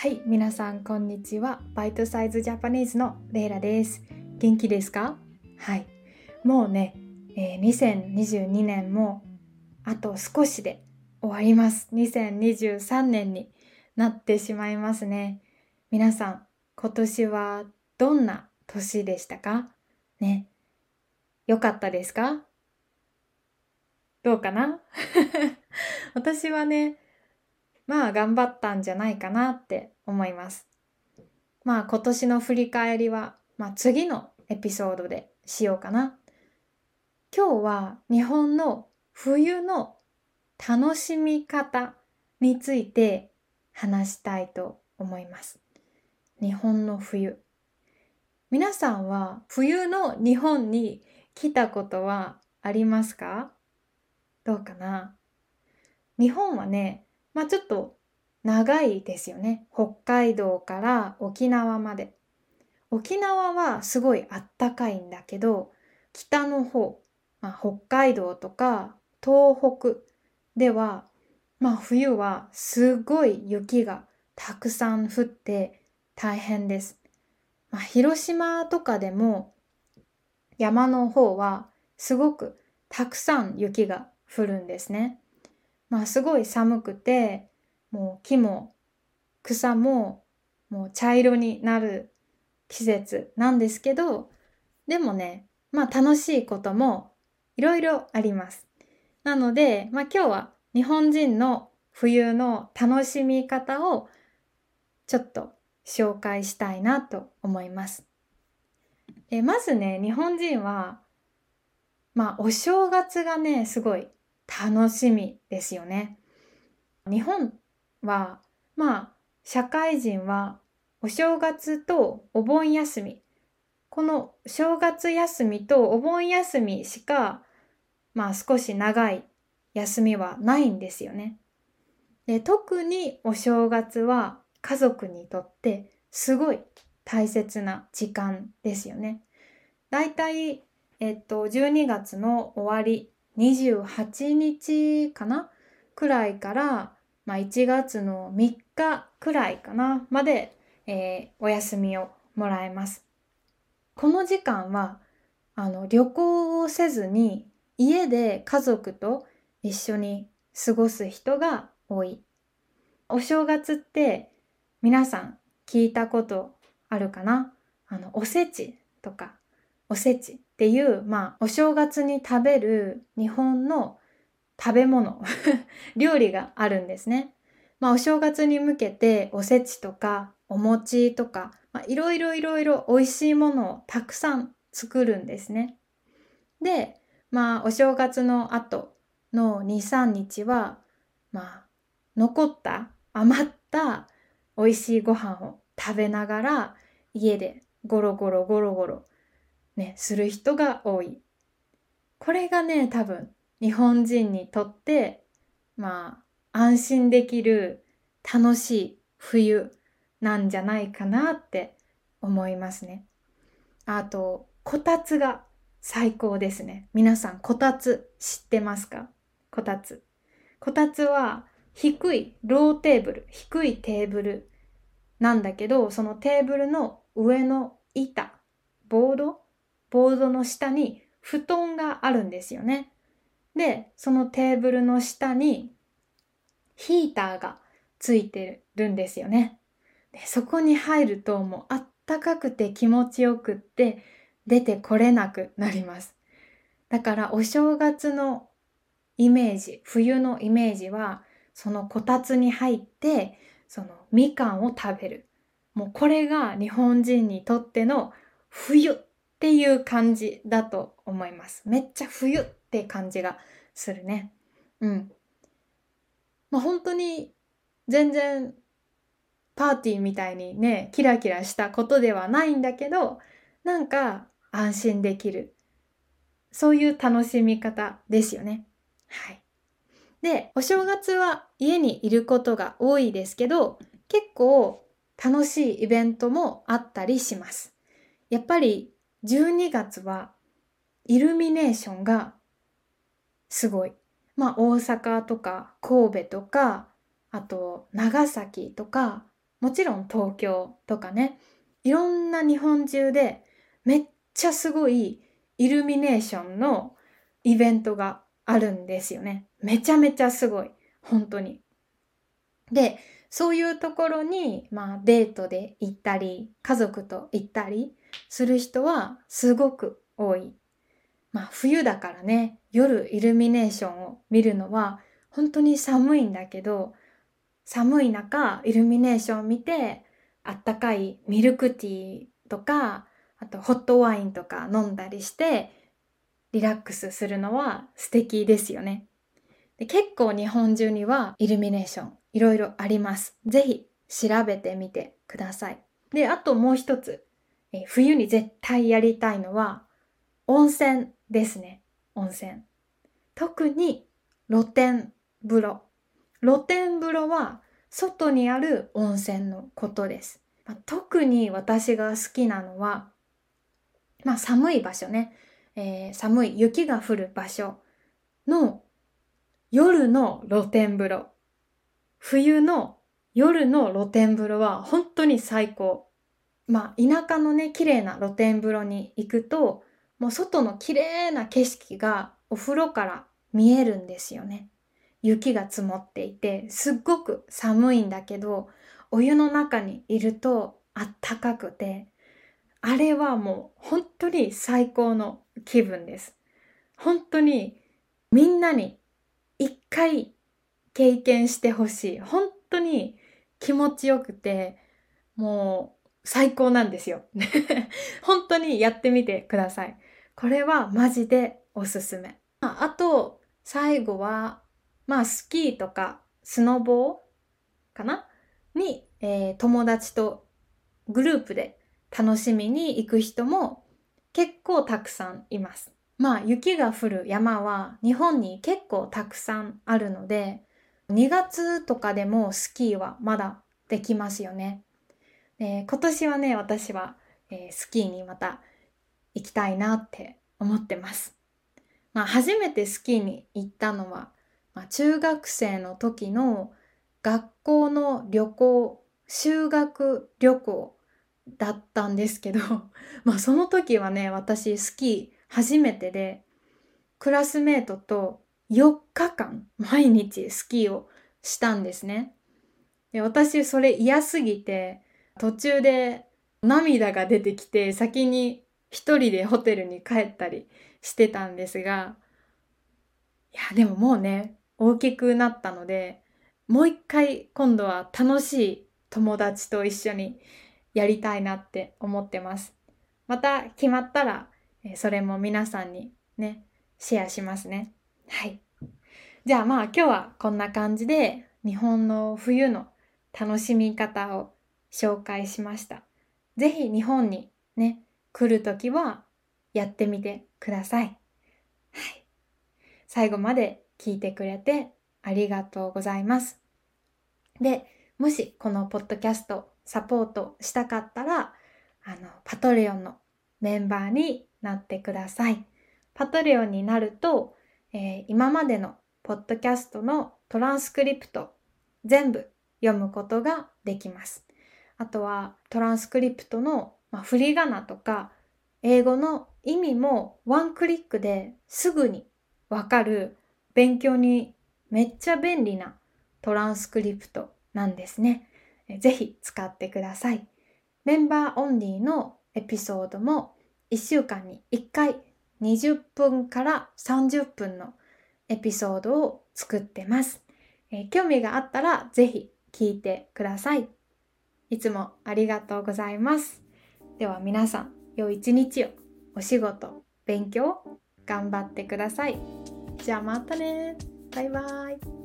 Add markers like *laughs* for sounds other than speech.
はい、皆さんこんにちは。バイトサイズジャパニーズのレイラです。元気ですか？はい。もうね、えー2022年もあと少しで終わります。2023年になってしまいますね。皆さん、今年はどんな年でしたか？ね。よかったですか？どうかな？*laughs* 私はね、まあ頑張ったんじゃないかなって思います。まあ今年の振り返りは、まあ次のエピソードでしようかな。今日は日本の冬の楽しみ方について話したいと思います。日本の冬。皆さんは冬の日本に来たことはありますか？どうかな？日本はね、まあちょっと長いですよね。北海道から沖縄まで。沖縄はすごいあったかいんだけど、北の方、まあ、北海道とか東北では、まあ冬はすごい雪がたくさん降って大変です。まあ、広島とかでも山の方はすごくたくさん雪が降るんですね。まあすごい寒くてもう木も草ももう茶色になる季節なんですけどでもねまあ楽しいこともいろいろあります。なので、まあ、今日は日本人の冬の楽しみ方をちょっと紹介したいなと思います。えまずね日本人はまあお正月がねすごい楽しみですよね。日本はまあ社会人はお正月とお盆休みこの正月休みとお盆休みしかまあ少し長い休みはないんですよね。で特にお正月は家族にとってすごい大切な時間ですよね。だいたいえっと12月の終わり28日かな？くらいから、まあ、1月の3日くらいかな？まで、えーお休みをもらえます。この時間はあの旅行をせずに家で家族と一緒に過ごす人が多い。お正月って皆さん聞いたことあるかな？あのおせちとかおせちっていうまあお正月に食べる日本の食べ物 *laughs* 料理があるんですね。まあお正月に向けておせちとかお餅とか、まあ、いろいろいろいろ美味しいものをたくさん作るんですね。でまあお正月の後の23日はまあ残った余った美味しいご飯を食べながら家でゴロゴロゴロゴロねする人が多い。これがね多分日本人にとってまあ安心できる楽しい冬なんじゃないかなって思いますね。あとこたつが最高ですね。皆さんこたつ知ってますか？こたつ。こたつは低いローテーブル、低いテーブルなんだけど、そのテーブルの上の板、ボードボードの下に布団があるんですよね。で、そのテーブルの下にヒーターがついてるんですよね。でそこに入るともうあったかくて気持ちよくって出てこれなくなります。だからお正月のイメージ、冬のイメージはそのこたつに入ってそのみかんを食べる。もうこれが日本人にとっての冬っていう感じだと思います。めっちゃ冬って感じがするね。うん。まあ本当に全然パーティーみたいにね、キラキラしたことではないんだけど、なんか安心できる。そういう楽しみ方ですよね。はい。で、お正月は家にいることが多いですけど、結構楽しいイベントもあったりします。やっぱり12月はイルミネーションがすごい。まあ大阪とか神戸とか、あと長崎とかもちろん東京とかねいろんな日本中でめっちゃすごいイルミネーションのイベントがあるんですよね。めちゃめちゃすごい。本当に。で、そういうところに、まあデートで行ったり、家族と行ったりする人はすごく多い。まあ冬だからね、夜イルミネーションを見るのは本当に寒いんだけど、寒い中イルミネーションを見て、あったかいミルクティーとか、あとホットワインとか飲んだりして、リラックスするのは素敵ですよね。で結構日本中にはイルミネーションいろいろあります。ぜひ調べてみてください。で、あともう一つ、え冬に絶対やりたいのは温泉ですね。温泉。特に露天風呂。露天風呂は外にある温泉のことです。まあ、特に私が好きなのは、まあ寒い場所ね。えー、寒い雪が降る場所の夜の露天風呂。冬の夜の露天風呂は本当に最高。まあ田舎のね、綺麗な露天風呂に行くと、もう外の綺麗な景色がお風呂から見えるんですよね。雪が積もっていて、すっごく寒いんだけど、お湯の中にいるとあったかくて、あれはもう本当に最高の気分です。本当にみんなに一回経験してほしい。本当に気持ちよくて、もう最高なんですよ。*laughs* 本当にやってみてください。これはマジでおすすめ。あと、最後は、まあスキーとかスノボーかな？に、えー、友達とグループで楽しみに行く人も結構たくさんいます。まあ雪が降る山は日本に結構たくさんあるので2月とかでもスキーはまだできますよね。で今年はね私は、えー、スキーにまた行きたいなって思ってます。まあ初めてスキーに行ったのは、まあ、中学生の時の学校の旅行修学旅行だったんですけど、*laughs* まあその時はね、私スキー初めてで、クラスメートと4日間毎日スキーをしたんですね。で私それ嫌すぎて、途中で涙が出てきて先に一人でホテルに帰ったりしてたんですが、いや、でももうね、大きくなったので、もう一回今度は楽しい友達と一緒にやりたいなって思ってます。また決まったら、それも皆さんにね、シェアしますね。はい。じゃあまあ今日はこんな感じで日本の冬の楽しみ方を紹介しました。ぜひ日本にね、来るときはやってみてください。はい。最後まで聞いてくれてありがとうございます。で、もしこのポッドキャストサポートしたかったら、あの、パトレオンのメンバーになってください。パトレオンになると、えー、今までのポッドキャストのトランスクリプト全部読むことができます。あとはトランスクリプトの、まあ、振り仮名とか英語の意味もワンクリックですぐにわかる勉強にめっちゃ便利なトランスクリプトなんですね。ぜひ使ってください。メンバーオンリーのエピソードも1週間に1回20分から30分のエピソードを作ってます。えー、興味があったらぜひ聞いてください。いつもありがとうございます。では皆さん、良い一日をお仕事、勉強、頑張ってください。じゃあまたね。バイバイ。